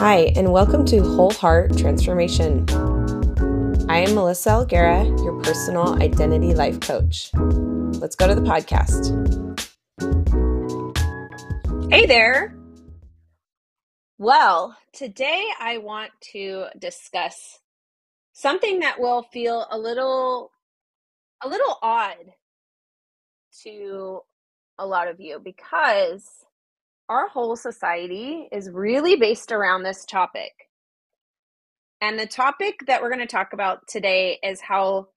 Hi, and welcome to Whole Heart Transformation. I am Melissa Alguera, your personal identity life coach. Let's go to the podcast. Hey there. Well, today I want to discuss something that will feel a little a little odd to a lot of you because our whole society is really based around this topic. And the topic that we're going to talk about today is how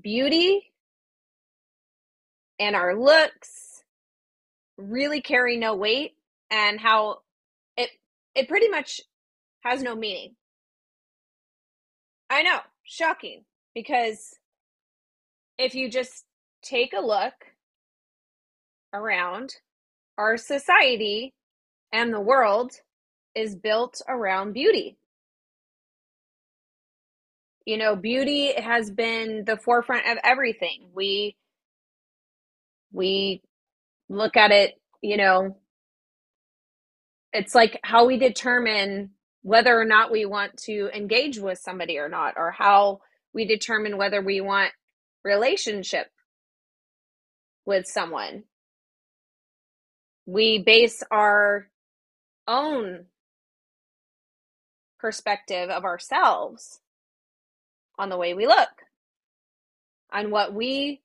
beauty and our looks really carry no weight and how it it pretty much has no meaning. I know, shocking because if you just take a look around our society and the world is built around beauty. You know, beauty has been the forefront of everything. We we look at it, you know, it's like how we determine whether or not we want to engage with somebody or not or how we determine whether we want relationship with someone we base our own perspective of ourselves on the way we look, on what we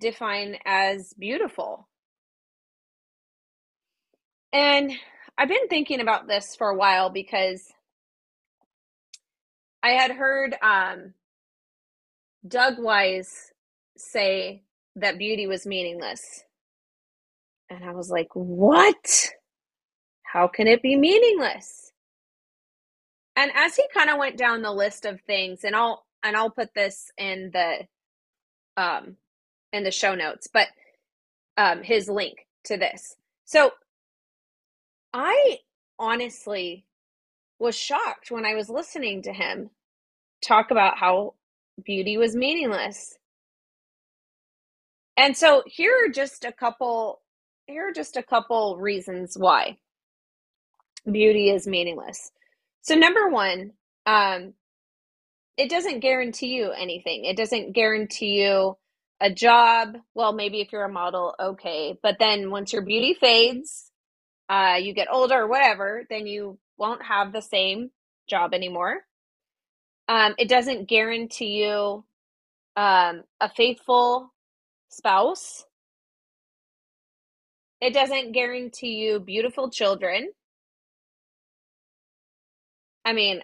define as beautiful. And I've been thinking about this for a while because I had heard um, Doug Weiss say that beauty was meaningless. And I was like, what? How can it be meaningless? And as he kind of went down the list of things, and I'll and I'll put this in the um in the show notes, but um his link to this. So I honestly was shocked when I was listening to him talk about how beauty was meaningless. And so here are just a couple here are just a couple reasons why beauty is meaningless. So, number one, um, it doesn't guarantee you anything. It doesn't guarantee you a job. Well, maybe if you're a model, okay. But then once your beauty fades, uh, you get older or whatever, then you won't have the same job anymore. Um, it doesn't guarantee you um, a faithful spouse it doesn't guarantee you beautiful children. I mean,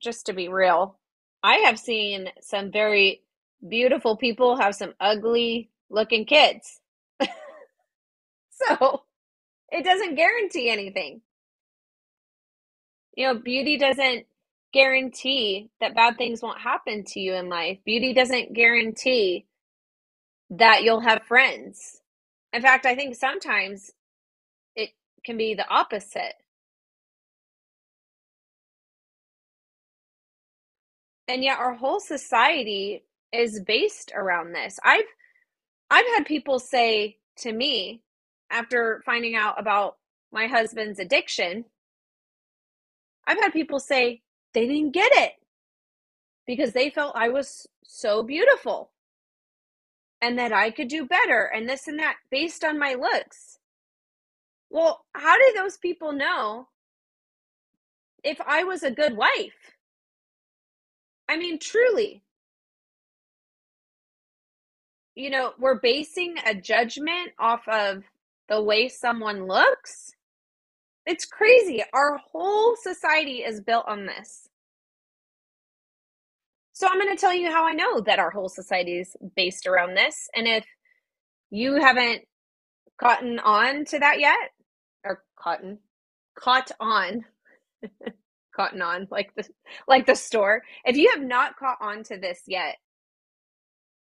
just to be real, I have seen some very beautiful people have some ugly looking kids. so it doesn't guarantee anything. You know, beauty doesn't guarantee that bad things won't happen to you in life. Beauty doesn't guarantee that you'll have friends. In fact, I think sometimes it can be the opposite. And yet our whole society is based around this. I've I've had people say to me after finding out about my husband's addiction, I've had people say they didn't get it because they felt I was so beautiful and that I could do better and this and that based on my looks. Well, how do those people know if I was a good wife? I mean, truly. You know, we're basing a judgment off of the way someone looks. It's crazy. Our whole society is built on this. So I'm going to tell you how I know that our whole society is based around this. And if you haven't gotten on to that yet, or cotton, caught on, cotton on, like the like the store. If you have not caught on to this yet,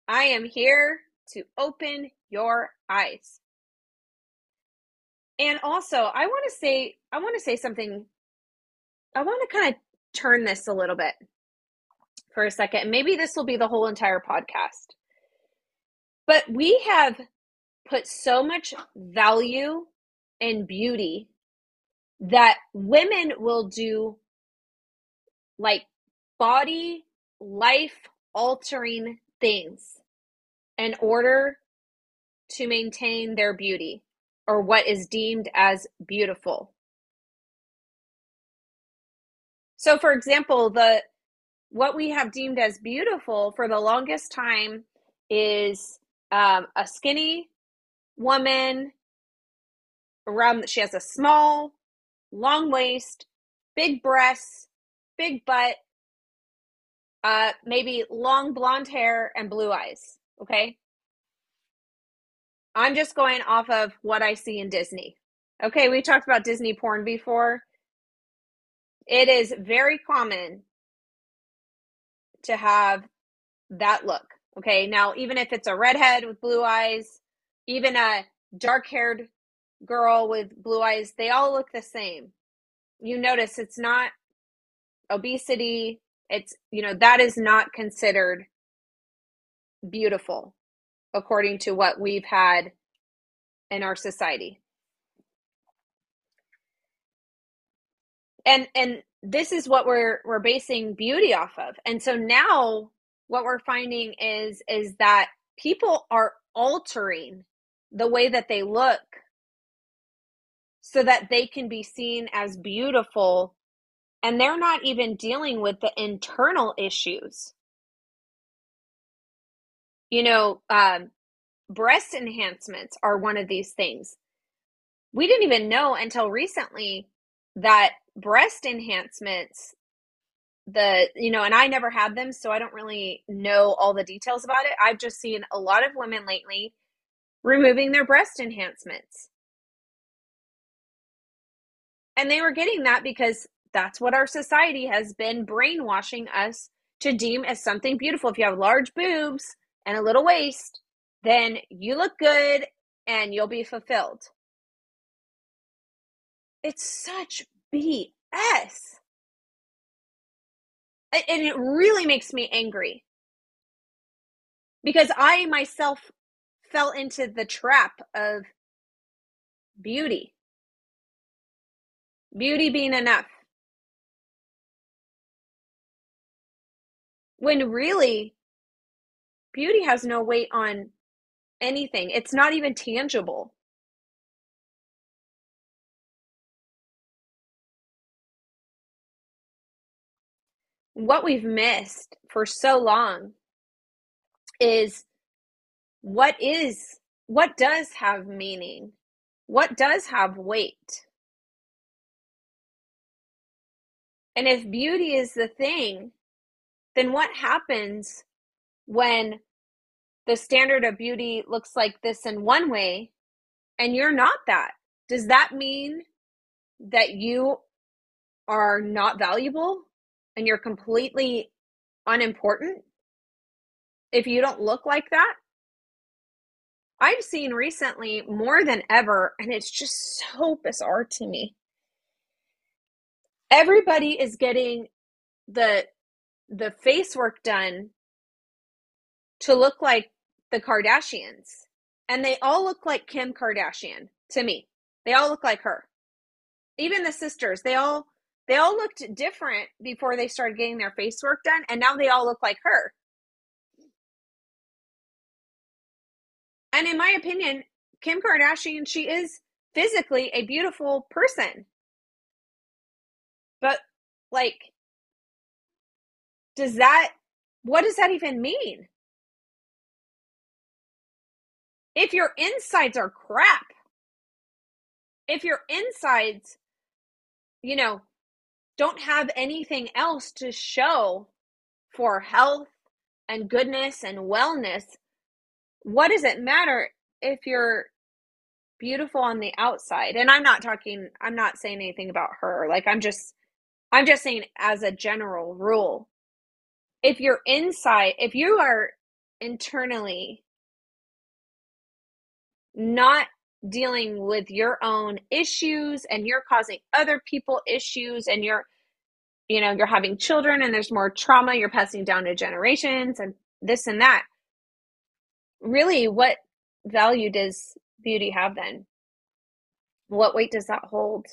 I am here to open your eyes. And also, I want to say, I want to say something. I want to kind of turn this a little bit for a second. Maybe this will be the whole entire podcast. But we have put so much value in beauty that women will do like body life altering things in order to maintain their beauty or what is deemed as beautiful. So for example, the what we have deemed as beautiful for the longest time is um, a skinny woman around she has a small long waist big breasts big butt uh maybe long blonde hair and blue eyes okay? I'm just going off of what i see in disney. Okay we talked about disney porn before. It is very common to have that look okay? Now even if it's a redhead with blue eyes even a dark haired girl with blue eyes they all look the same. You notice it's not obesity it's you know that is not considered beautiful according to what we've had in our society and and this is what we're we're basing beauty off of. And so now what we're finding is is that people are altering the way that they look so that they can be seen as beautiful and they're not even dealing with the internal issues. You know um, breast enhancements are one of these things. We didn't even know until recently that breast enhancements the you know and i never had them so i don't really know all the details about it i've just seen a lot of women lately removing their breast enhancements and they were getting that because that's what our society has been brainwashing us to deem as something beautiful. If you have large boobs and a little waist, then you look good and you'll be fulfilled. It's such BS. And it really makes me angry because I myself fell into the trap of beauty. Beauty being enough. When really, beauty has no weight on anything, it's not even tangible. What we've missed for so long is what is what does have meaning? What does have weight? And if beauty is the thing then what happens when the standard of beauty looks like this in one way and you're not that? Does that mean that you are not valuable and you're completely unimportant if you don't look like that I've seen recently more than ever, and it's just so bizarre to me. Everybody is getting the the face work done to look like the Kardashians. And they all look like Kim Kardashian to me. They all look like her. Even the sisters, they all they all looked different before they started getting their face work done and now they all look like her. And in my opinion, Kim Kardashian, she is physically a beautiful person. But, like, does that, what does that even mean? If your insides are crap, if your insides, you know, don't have anything else to show for health and goodness and wellness, what does it matter if you're beautiful on the outside? And I'm not talking, I'm not saying anything about her. Like, I'm just, I'm just saying as a general rule. If you're inside, if you are internally not dealing with your own issues and you're causing other people issues and you're you know you're having children and there's more trauma you're passing down to generations and this and that really what value does beauty have then? What weight does that hold?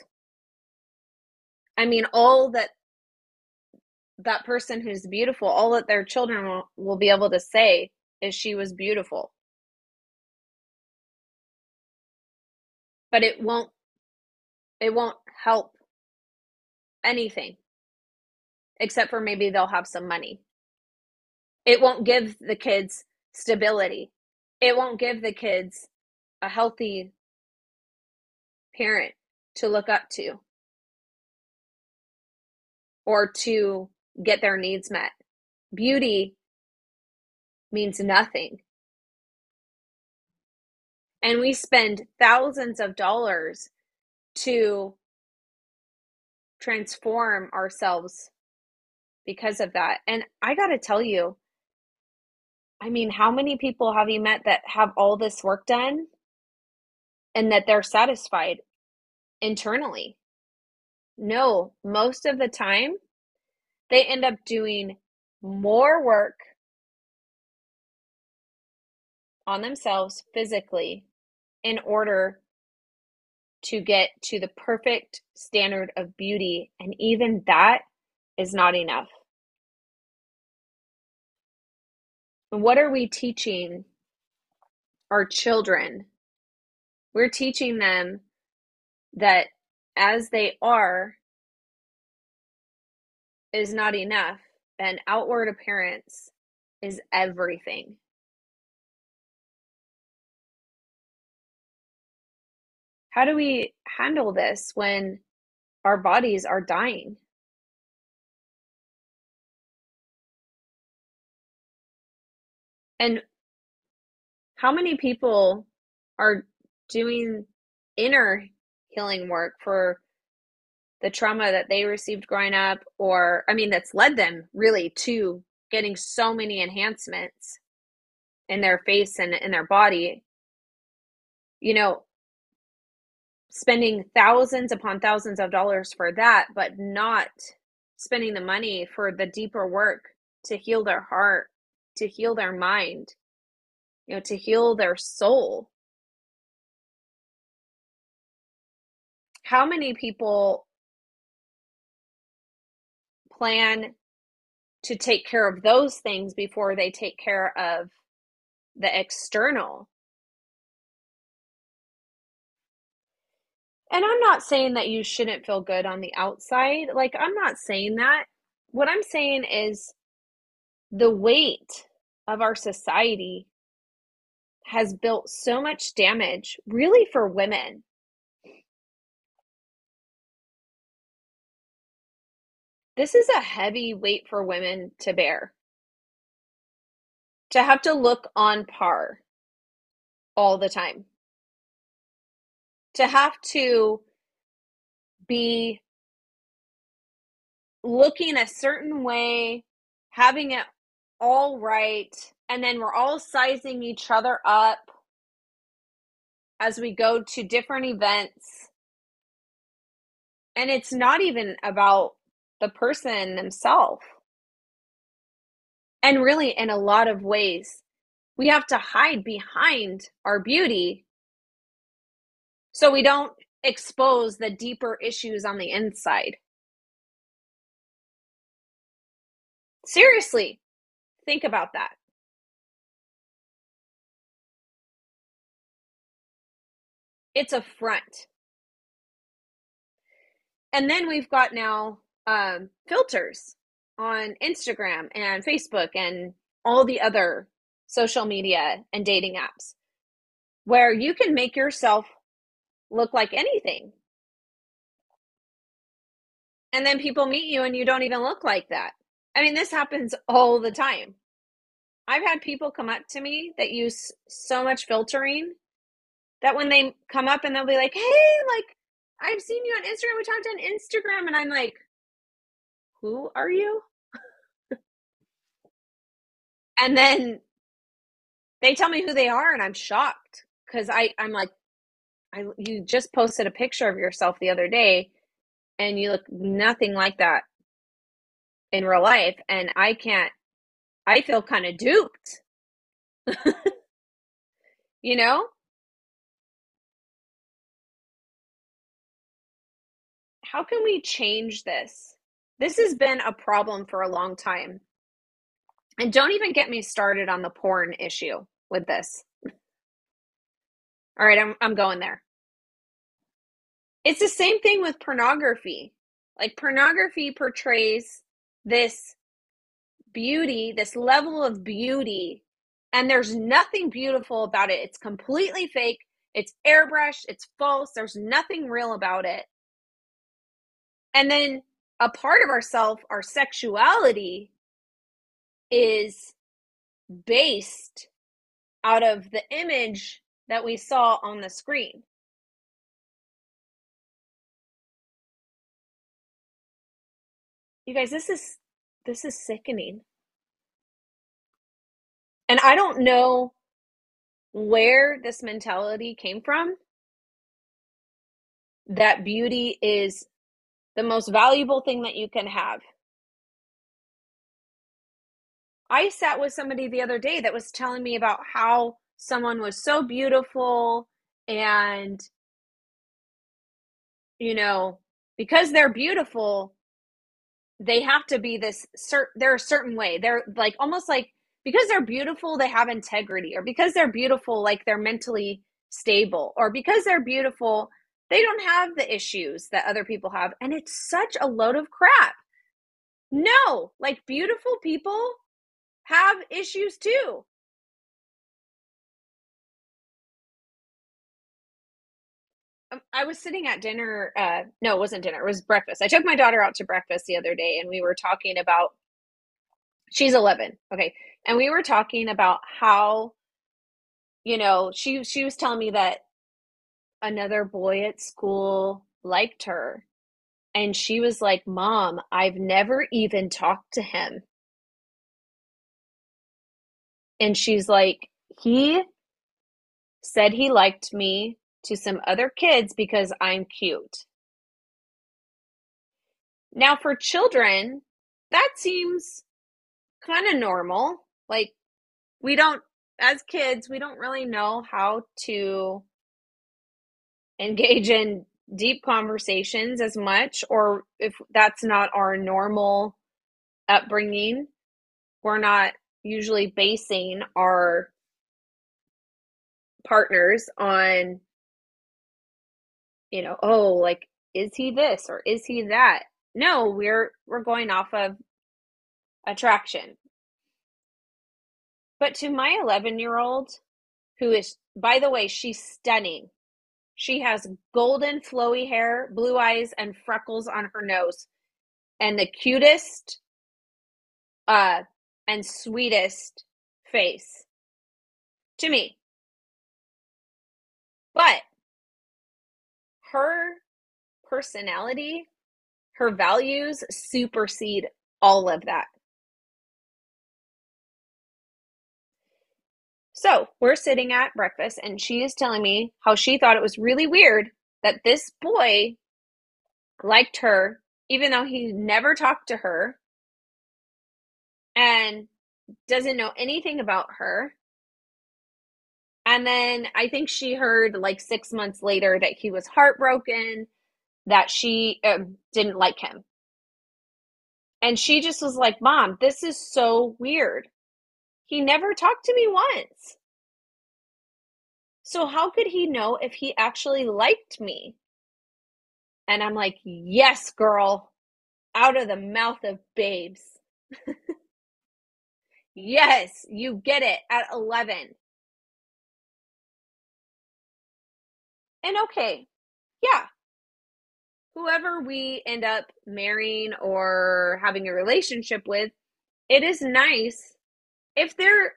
I mean, all that that person who's beautiful, all that their children will, will be able to say is she was beautiful. But it won't it won't help anything except for maybe they'll have some money. It won't give the kids stability. It won't give the kids a healthy parent to look up to or to get their needs met. Beauty means nothing. And we spend thousands of dollars to transform ourselves because of that. And I got to tell you, I mean, how many people have you met that have all this work done and that they're satisfied internally? No, most of the time, they end up doing more work on themselves physically in order to get to the perfect standard of beauty. And even that is not enough. what are we teaching our children? We're teaching them that as they are is not enough, and outward appearance is everything. How do we handle this when our bodies are dying? And how many people are doing inner healing work for the trauma that they received growing up, or I mean, that's led them really to getting so many enhancements in their face and in their body? You know, spending thousands upon thousands of dollars for that, but not spending the money for the deeper work to heal their heart to heal their mind, you know, to heal their soul. How many people plan to take care of those things before they take care of the external? And I'm not saying that you shouldn't feel good on the outside. Like, I'm not saying that. What I'm saying is the weight of our society has built so much damage, really, for women. This is a heavy weight for women to bear. To have to look on par all the time. To have to be looking a certain way, having it all right. And then we're all sizing each other up as we go to different events. And it's not even about the person themselves. And really, in a lot of ways, we have to hide behind our beauty so we don't expose the deeper issues on the inside. Seriously, Think about that. It's a front. And then we've got now um, filters on Instagram and Facebook and all the other social media and dating apps where you can make yourself look like anything. And then people meet you and you don't even look like that. I mean, this happens all the time. I've had people come up to me that use so much filtering that when they come up and they'll be like, hey, like, I've seen you on Instagram. We talked on Instagram. And I'm like, who are you? and then they tell me who they are and I'm shocked because I I'm like I you just posted a picture of yourself the other day and you look nothing like that in real life and I can't I feel kind of duped. you know? how can we change this? This has been a problem for a long time. And don't even get me started on the porn issue with this. All right, I'm I'm going there. It's the same thing with pornography. Like pornography portrays this beauty, this level of beauty, and there's nothing beautiful about it. It's completely fake. It's airbrushed, it's false. There's nothing real about it. And then a part of ourself, our sexuality is based out of the image that we saw on the screen. You guys, this is this is sickening. And I don't know where this mentality came from that beauty is the most valuable thing that you can have. I sat with somebody the other day that was telling me about how someone was so beautiful and you know because they're beautiful they have to be this certain they're a certain way. They're like almost like because they're beautiful they have integrity or because they're beautiful like they're mentally stable or because they're beautiful they don't have the issues that other people have and it's such a load of crap. No like beautiful people have issues too I was sitting at dinner. Uh, no, it wasn't dinner. It was breakfast. I took my daughter out to breakfast the other day, and we were talking about. She's eleven, okay, and we were talking about how, you know, she she was telling me that another boy at school liked her, and she was like, "Mom, I've never even talked to him," and she's like, "He said he liked me to some other kids because I'm cute. Now, for children, that seems kind of normal. Like, we don't, as kids, we don't really know how to engage in deep conversations as much, or if that's not our normal upbringing, we're not usually basing our partners on you know, oh, like is he this or is he that? No, we're we're going off of attraction. But to my 11-year-old who is by the way, she's stunning. She has golden flowy hair, blue eyes and freckles on her nose and the cutest uh and sweetest face to me. But her personality, her values supersede all of that. So we're sitting at breakfast, and she is telling me how she thought it was really weird that this boy liked her, even though he never talked to her and doesn't know anything about her. And then I think she heard like six months later that he was heartbroken, that she um, didn't like him. And she just was like, Mom, this is so weird. He never talked to me once. So, how could he know if he actually liked me? And I'm like, Yes, girl, out of the mouth of babes. yes, you get it at 11. And okay, yeah, whoever we end up marrying or having a relationship with, it is nice if they're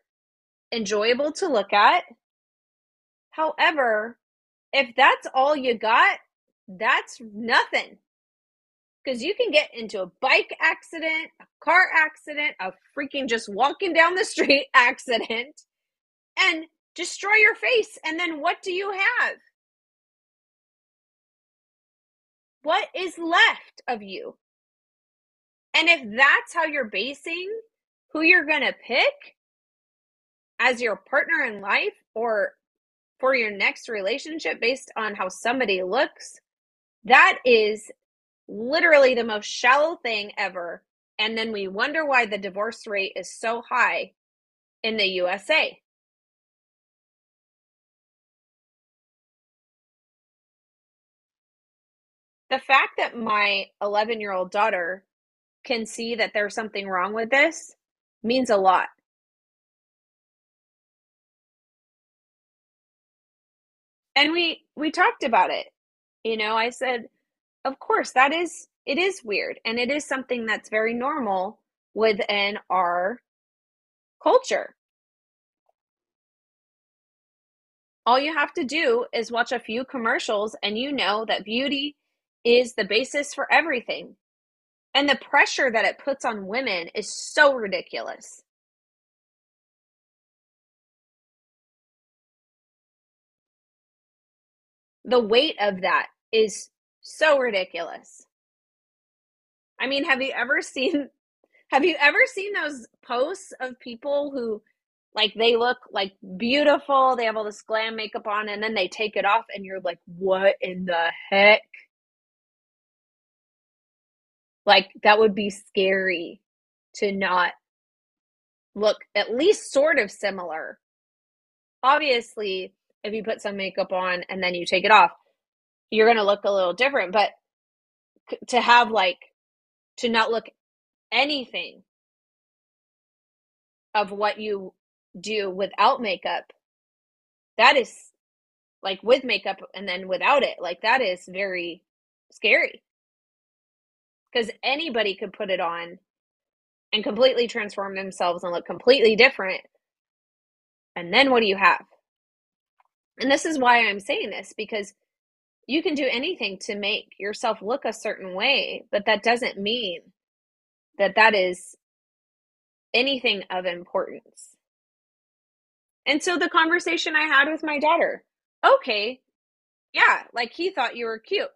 enjoyable to look at. However, if that's all you got, that's nothing. Because you can get into a bike accident, a car accident, a freaking just walking down the street accident, and destroy your face. And then what do you have? What is left of you? And if that's how you're basing who you're going to pick as your partner in life or for your next relationship based on how somebody looks, that is literally the most shallow thing ever. And then we wonder why the divorce rate is so high in the USA. The fact that my 11 year old daughter can see that there's something wrong with this means a lot. And we we talked about it. You know, I said, of course, that is it is weird and it is something that's very normal within our culture. All you have to do is watch a few commercials and you know that beauty is the basis for everything. And the pressure that it puts on women is so ridiculous. The weight of that is so ridiculous. I mean, have you ever seen have you ever seen those posts of people who like they look like beautiful, they have all this glam makeup on and then they take it off and you're like, "What in the heck?" Like that would be scary to not look at least sort of similar. Obviously, if you put some makeup on and then you take it off, you're going to look a little different, but to have like to not look anything of what you do without makeup that is like with makeup and then without it like that is very scary because anybody could put it on and completely transform themselves and look completely different and then what do you have and this is why i'm saying this because you can do anything to make yourself look a certain way, but that doesn't mean that that is anything of importance. And so the conversation I had with my daughter, okay, yeah, like he thought you were cute.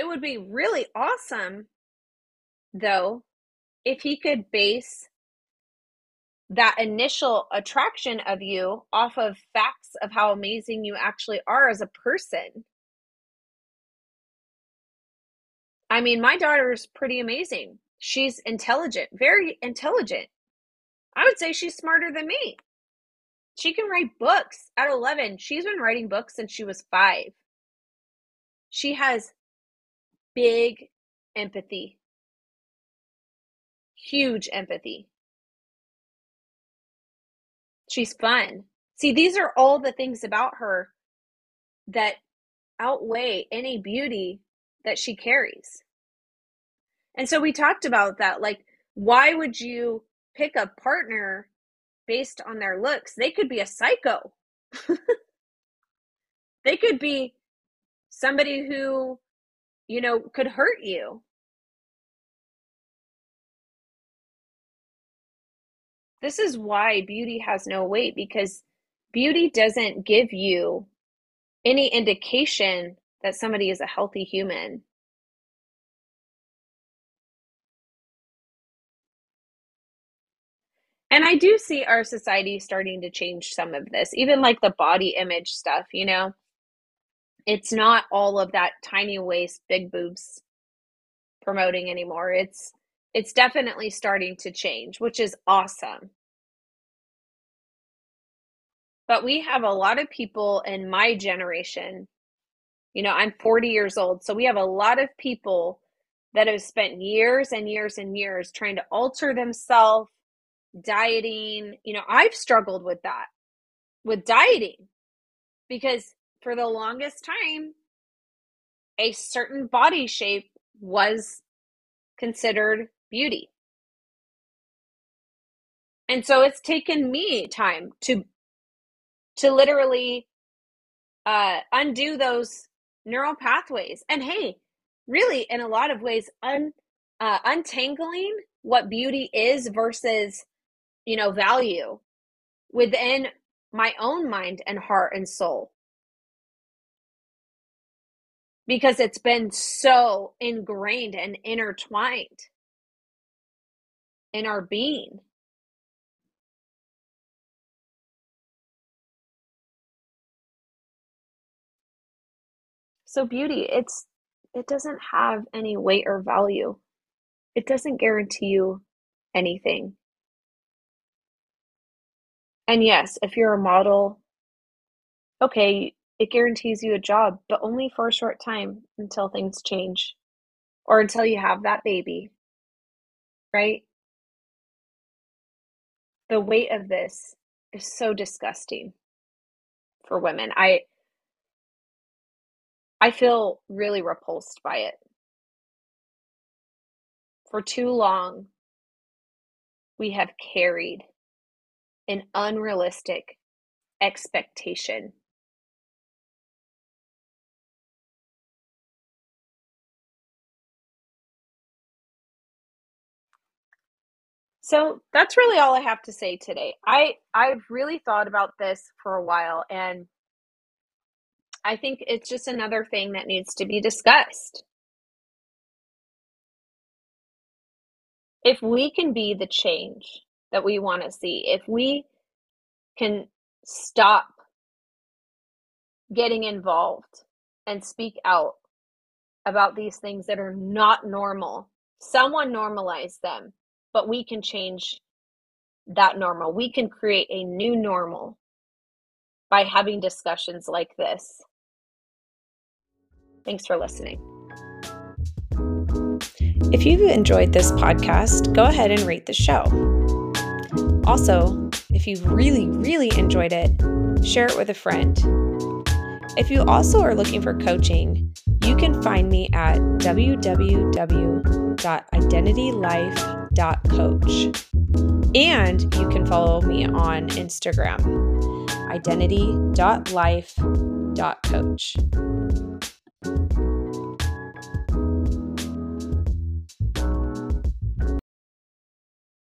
It would be really awesome, though, if he could base that initial attraction of you off of facts of how amazing you actually are as a person I mean, my daughter is pretty amazing. She's intelligent, very intelligent. I would say she's smarter than me. She can write books at 11. She's been writing books since she was five. She has big empathy, huge empathy. She's fun. See, these are all the things about her that outweigh any beauty that she carries. And so we talked about that. Like, why would you pick a partner based on their looks? They could be a psycho. they could be somebody who, you know, could hurt you. This is why beauty has no weight because beauty doesn't give you any indication that somebody is a healthy human. And I do see our society starting to change some of this, even like the body image stuff, you know? It's not all of that tiny waist, big boobs promoting anymore. It's it's definitely starting to change, which is awesome. But we have a lot of people in my generation you know, I'm 40 years old, so we have a lot of people that have spent years and years and years trying to alter themselves, dieting. You know, I've struggled with that, with dieting, because for the longest time, a certain body shape was considered beauty. And so it's taken me time to to literally uh, undo those neural pathways. And hey, really, in a lot of ways, un, uh, untangling what beauty is versus, you know, value within my own mind and heart and soul. Because it's been so ingrained and intertwined in our being. So beauty, it's it doesn't have any weight or value. It doesn't guarantee you anything. And yes, if you're a model, okay, it guarantees you a job, but only for a short time until things change or until you have that baby, right? The weight of this is so disgusting for women. I I feel really repulsed by it. For too long, we have carried an unrealistic expectation. So that's really all I have to say today. I I've really thought about this for a while and I think it's just another thing that needs to be discussed. If we can be the change that we want to see, if we can stop getting involved and speak out about these things that are not normal, someone normalize them, but we can change that normal. We can create a new normal by having discussions like this. Thanks for listening. If you've enjoyed this podcast, go ahead and rate the show. Also, if you've really, really enjoyed it, share it with a friend. If you also are looking for coaching, you can find me at www.identitylife.coach. And you can follow me on Instagram, identity.life.coach.